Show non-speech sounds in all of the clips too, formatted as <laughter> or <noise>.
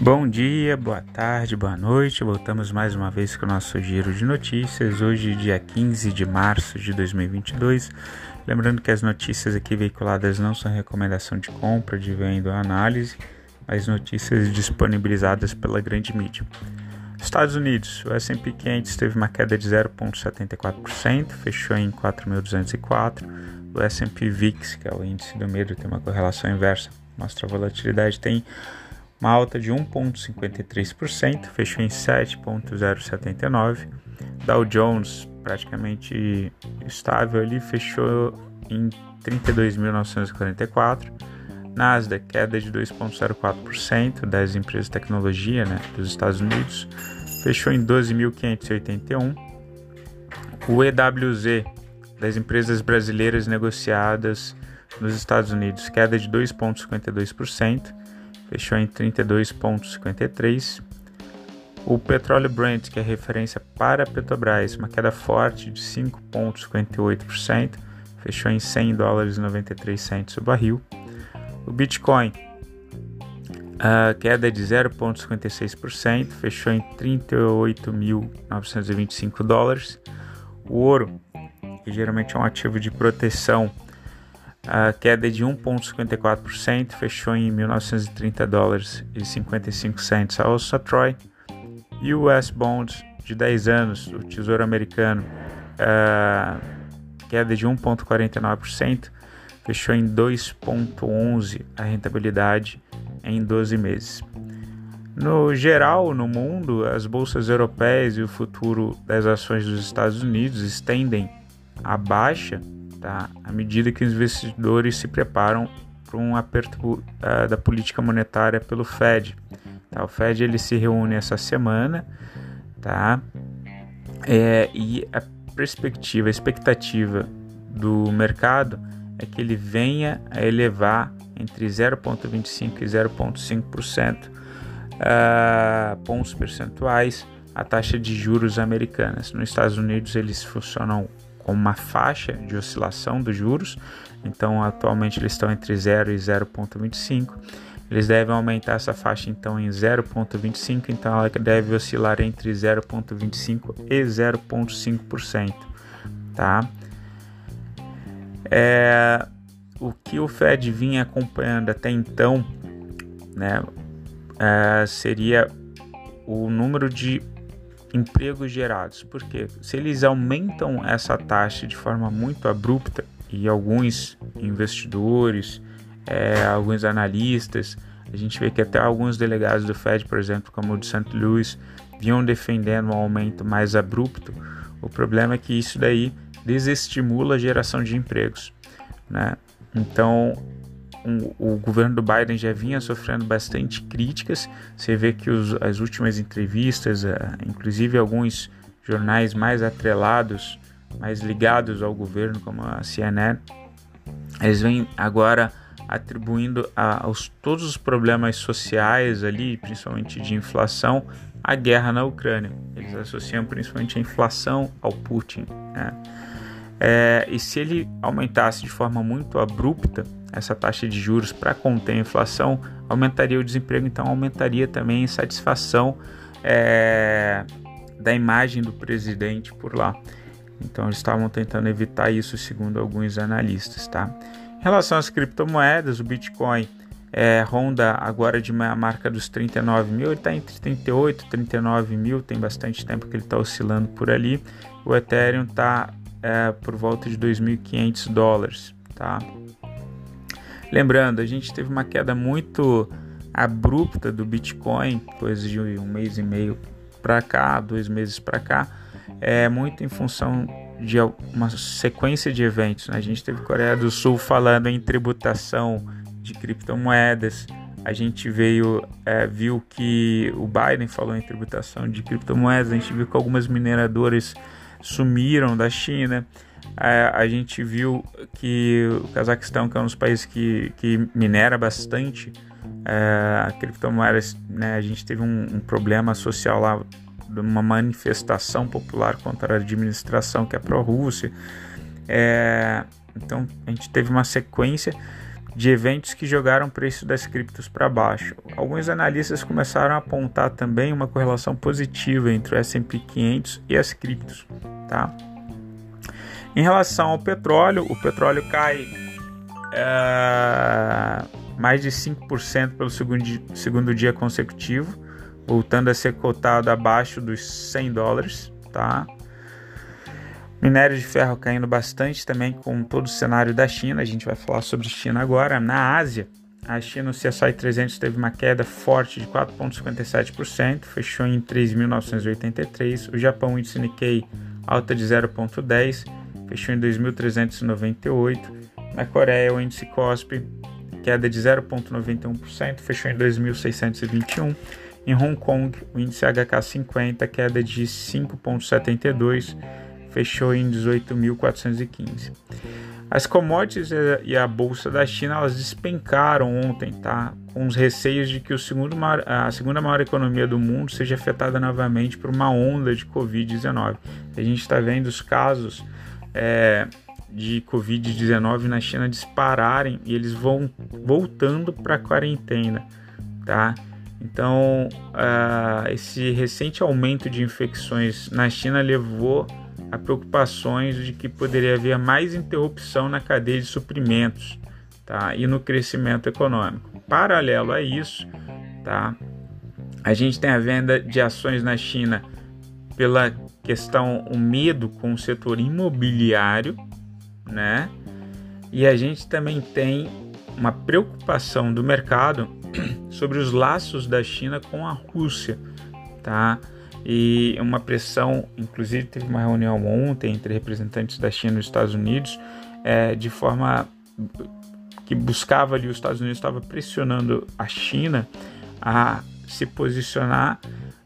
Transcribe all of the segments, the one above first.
Bom dia, boa tarde, boa noite. Voltamos mais uma vez com o nosso giro de notícias. Hoje, dia 15 de março de 2022. Lembrando que as notícias aqui veiculadas não são recomendação de compra, de venda ou análise, mas notícias disponibilizadas pela grande mídia. Estados Unidos, o S&P 500 teve uma queda de 0,74%, fechou em 4.204. O S&P VIX, que é o índice do medo, tem uma correlação inversa, mostra a volatilidade, tem uma alta de 1,53%, fechou em 7,079. Dow Jones, praticamente estável ali, fechou em 32.944. Nasdaq, queda de 2,04% das empresas de tecnologia né, dos Estados Unidos, fechou em 12.581. O EWZ, das empresas brasileiras negociadas nos Estados Unidos, queda de 2,52%, fechou em 32,53. O petróleo Brent, que é referência para a Petrobras, uma queda forte de 5,58%, fechou em 100 dólares e 93 centos o barril. O Bitcoin, a queda de 0,56%, fechou em 38.925 dólares. O ouro, que geralmente é um ativo de proteção, a queda de 1,54%, fechou em 1.930 dólares e 55 centos a onça Troy. E o US Bonds de 10 anos, o Tesouro Americano, uh, queda de 1,49%, fechou em 2,11% a rentabilidade em 12 meses. No geral, no mundo, as bolsas europeias e o futuro das ações dos Estados Unidos estendem a baixa tá? à medida que os investidores se preparam para um aperto uh, da política monetária pelo Fed. Tá? O Fed ele se reúne essa semana tá? É, e a perspectiva, a expectativa do mercado é que ele venha a elevar entre 0,25% e 0,5% uh, pontos percentuais a taxa de juros americanas. Nos Estados Unidos eles funcionam uma faixa de oscilação dos juros, então atualmente eles estão entre 0 e 0,25. Eles devem aumentar essa faixa então em 0,25, então ela deve oscilar entre 0,25 e 0,5%, tá? É, o que o Fed vinha acompanhando até então, né, é, seria o número de empregos gerados, porque se eles aumentam essa taxa de forma muito abrupta e alguns investidores, é, alguns analistas, a gente vê que até alguns delegados do Fed, por exemplo, como o de St. Louis, vinham defendendo um aumento mais abrupto. O problema é que isso daí desestimula a geração de empregos, né? Então, o governo do Biden já vinha sofrendo bastante críticas. Você vê que os, as últimas entrevistas, uh, inclusive alguns jornais mais atrelados, mais ligados ao governo, como a CNN, eles vêm agora atribuindo a, aos todos os problemas sociais ali, principalmente de inflação, à guerra na Ucrânia. Eles associam principalmente a inflação ao Putin. Né? É, e se ele aumentasse de forma muito abrupta essa taxa de juros para conter a inflação, aumentaria o desemprego, então aumentaria também a insatisfação é, da imagem do presidente por lá. Então eles estavam tentando evitar isso, segundo alguns analistas, tá? Em relação às criptomoedas, o Bitcoin é, ronda agora de uma marca dos 39 mil, ele está entre 38 e 39 mil, tem bastante tempo que ele está oscilando por ali. O Ethereum está é, por volta de 2.500 dólares, tá? Lembrando, a gente teve uma queda muito abrupta do Bitcoin, coisa de um mês e meio para cá, dois meses para cá, é muito em função de uma sequência de eventos. Né? A gente teve Coreia do Sul falando em tributação de criptomoedas. A gente veio, é, viu que o Biden falou em tributação de criptomoedas. A gente viu que algumas mineradoras sumiram da China. É, a gente viu que o Cazaquistão, que é um dos países que, que minera bastante é, criptomoedas, né, a gente teve um, um, problema social lá, uma manifestação popular contra a administração que é pró-Rússia. É, então a gente teve uma sequência de eventos que jogaram o preço das criptos para baixo. Alguns analistas começaram a apontar também uma correlação positiva entre o S&P 500 e as criptos, tá? Em relação ao petróleo, o petróleo cai é, mais de 5% pelo segundo, segundo dia consecutivo, voltando a ser cotado abaixo dos 100 dólares, tá? Minério de ferro caindo bastante também com todo o cenário da China. A gente vai falar sobre China agora. Na Ásia, a China, o CSI 300 teve uma queda forte de 4,57%, fechou em 3.983. O Japão, o índice Nikkei, alta de 0,10%, fechou em 2.398. Na Coreia, o índice KOSPI, queda de 0,91%, fechou em 2.621. Em Hong Kong, o índice HK50, queda de 5,72% fechou em 18.415. As commodities e a bolsa da China elas despencaram ontem, tá? Com os receios de que o segundo maior, a segunda maior economia do mundo seja afetada novamente por uma onda de Covid-19. A gente está vendo os casos é, de Covid-19 na China dispararem e eles vão voltando para a quarentena, tá? Então, uh, esse recente aumento de infecções na China levou a preocupações de que poderia haver mais interrupção na cadeia de suprimentos tá? e no crescimento econômico. Paralelo a isso, tá? a gente tem a venda de ações na China pela questão, o medo com o setor imobiliário, né? E a gente também tem uma preocupação do mercado <clears throat> sobre os laços da China com a Rússia, tá? e uma pressão, inclusive teve uma reunião ontem entre representantes da China e dos Estados Unidos, é, de forma que buscava ali, os Estados Unidos estava pressionando a China a se posicionar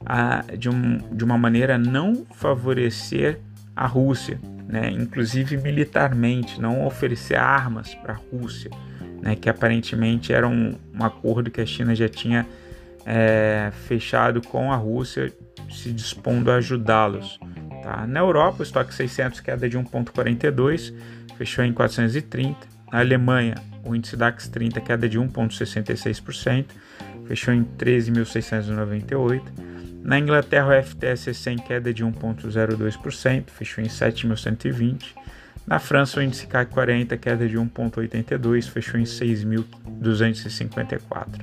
a, de, um, de uma maneira não favorecer a Rússia, né? inclusive militarmente, não oferecer armas para a Rússia, né? que aparentemente era um, um acordo que a China já tinha é, fechado com a Rússia se dispondo a ajudá-los. Tá? Na Europa, o estoque 600 queda de 1,42, fechou em 430. Na Alemanha, o índice DAX 30 queda de 1,66%, fechou em 13.698. Na Inglaterra, o FTSE 100 queda de 1,02%, fechou em 7.120. Na França, o índice CAC 40 queda de 1,82, fechou em 6.254.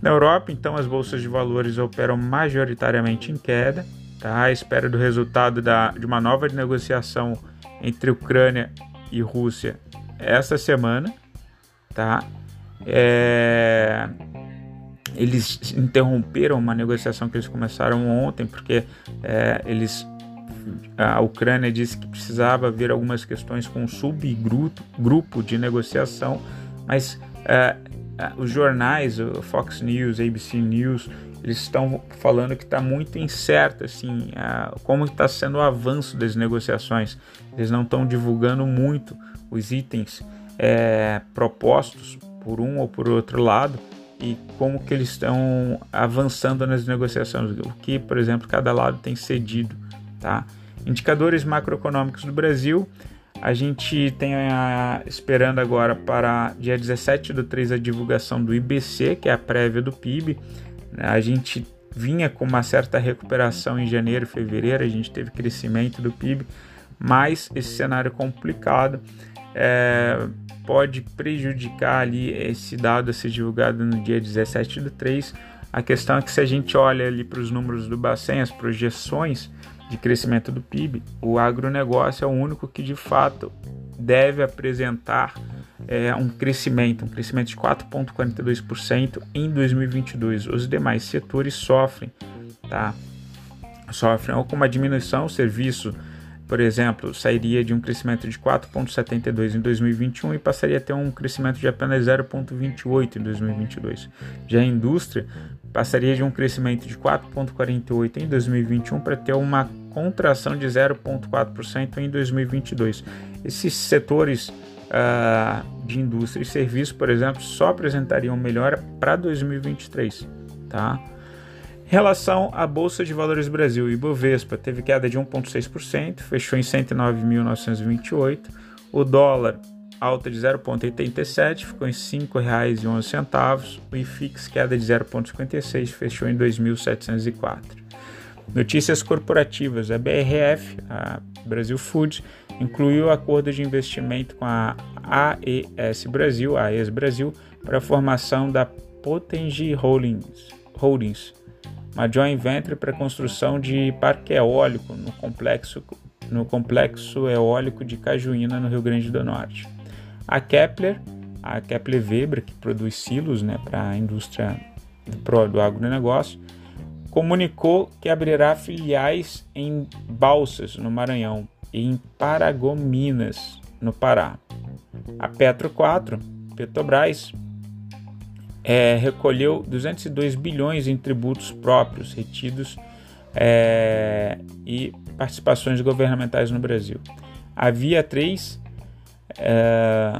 Na Europa, então, as bolsas de valores operam majoritariamente em queda, tá? à espera do resultado da, de uma nova negociação entre Ucrânia e Rússia esta semana. Tá? É... Eles interromperam uma negociação que eles começaram ontem, porque é, eles a Ucrânia disse que precisava ver algumas questões com um subgrupo de negociação, mas é, ah, os jornais, o Fox News, ABC News, eles estão falando que está muito incerto assim, uh, como está sendo o avanço das negociações. Eles não estão divulgando muito os itens é, propostos por um ou por outro lado e como que eles estão avançando nas negociações, o que, por exemplo, cada lado tem cedido, tá? Indicadores macroeconômicos do Brasil, a gente tem a, esperando agora para dia 17 do 3 a divulgação do IBC, que é a prévia do PIB. A gente vinha com uma certa recuperação em janeiro e fevereiro, a gente teve crescimento do PIB, mas esse cenário complicado é, pode prejudicar ali esse dado a ser divulgado no dia 17 do 3. A questão é que se a gente olha ali para os números do Bacen, as projeções, de crescimento do PIB, o agronegócio é o único que de fato deve apresentar é, um crescimento, um crescimento de 4,42% em 2022. Os demais setores sofrem, tá? Sofrem ou com uma diminuição, o serviço, por exemplo, sairia de um crescimento de 4,72 em 2021 e passaria a ter um crescimento de apenas 0,28 em 2022. Já a indústria passaria de um crescimento de 4,48 em 2021 para ter uma contração de 0,4% em 2022. Esses setores uh, de indústria e serviços, por exemplo, só apresentariam melhora para 2023. Tá? Relação à Bolsa de Valores Brasil, Ibovespa teve queda de 1,6%, fechou em 109.928. O dólar alta de 0,87, ficou em R$ 5,11. O IFIX, queda de 0,56, fechou em 2.704. Notícias corporativas. A BRF, a Brasil Foods, incluiu acordo de investimento com a AES Brasil, a AES Brasil, para a formação da Potengi Holdings, Holdings uma joint venture para construção de parque eólico no complexo, no complexo eólico de Cajuína, no Rio Grande do Norte. A Kepler, a Kepler Weber, que produz silos né, para a indústria do, do agronegócio, comunicou que abrirá filiais em Balsas, no Maranhão, e em Paragominas, no Pará. A Petro 4, Petrobras, é, recolheu 202 bilhões em tributos próprios retidos é, e participações governamentais no Brasil. A Via 3, é,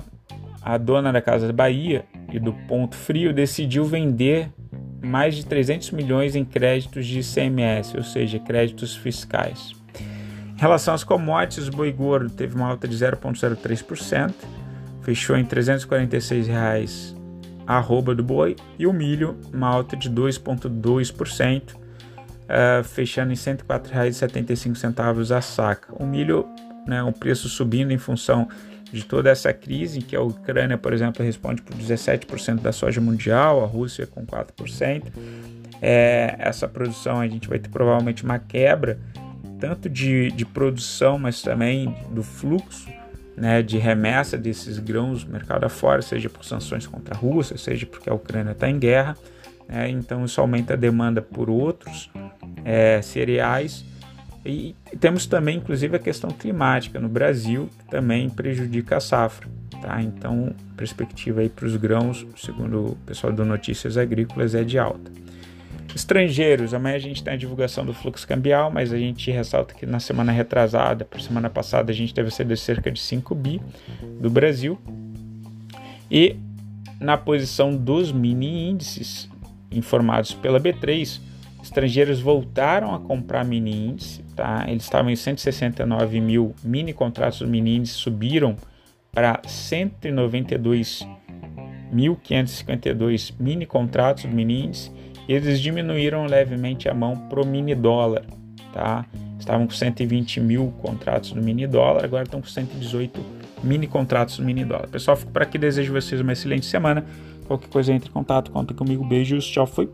a dona da Casa Bahia e do Ponto Frio, decidiu vender mais de 300 milhões em créditos de ICMS, ou seja, créditos fiscais. Em relação às commodities, o boi gordo teve uma alta de 0,03%, fechou em 346 reais a arroba do boi e o milho uma alta de 2,2%, uh, eh, fechando em R$ 104,75 a saca. O milho, né, um preço subindo em função de toda essa crise, que a Ucrânia, por exemplo, responde por 17% da soja mundial, a Rússia com 4%. É, essa produção a gente vai ter provavelmente uma quebra tanto de, de produção, mas também do fluxo né, de remessa desses grãos mercado afora, seja por sanções contra a Rússia, seja porque a Ucrânia está em guerra. Né, então isso aumenta a demanda por outros é, cereais. E temos também, inclusive, a questão climática no Brasil, que também prejudica a safra. Tá? Então, perspectiva para os grãos, segundo o pessoal do Notícias Agrícolas, é de alta. Estrangeiros, amanhã a gente tem a divulgação do fluxo cambial, mas a gente ressalta que na semana retrasada, por semana passada, a gente teve sido cerca de 5 bi do Brasil. E na posição dos mini índices informados pela B3, estrangeiros voltaram a comprar mini índice, tá? Eles estavam em 169 mil mini contratos mini índice, subiram para 192.552 mini contratos mini índice eles diminuíram levemente a mão pro mini dólar, tá? Estavam com 120 mil contratos no mini dólar, agora estão com 118 mini contratos no mini dólar. Pessoal, fico por aqui, desejo vocês uma excelente semana. Qualquer coisa entre em contato, conta comigo. Beijos, tchau, fui.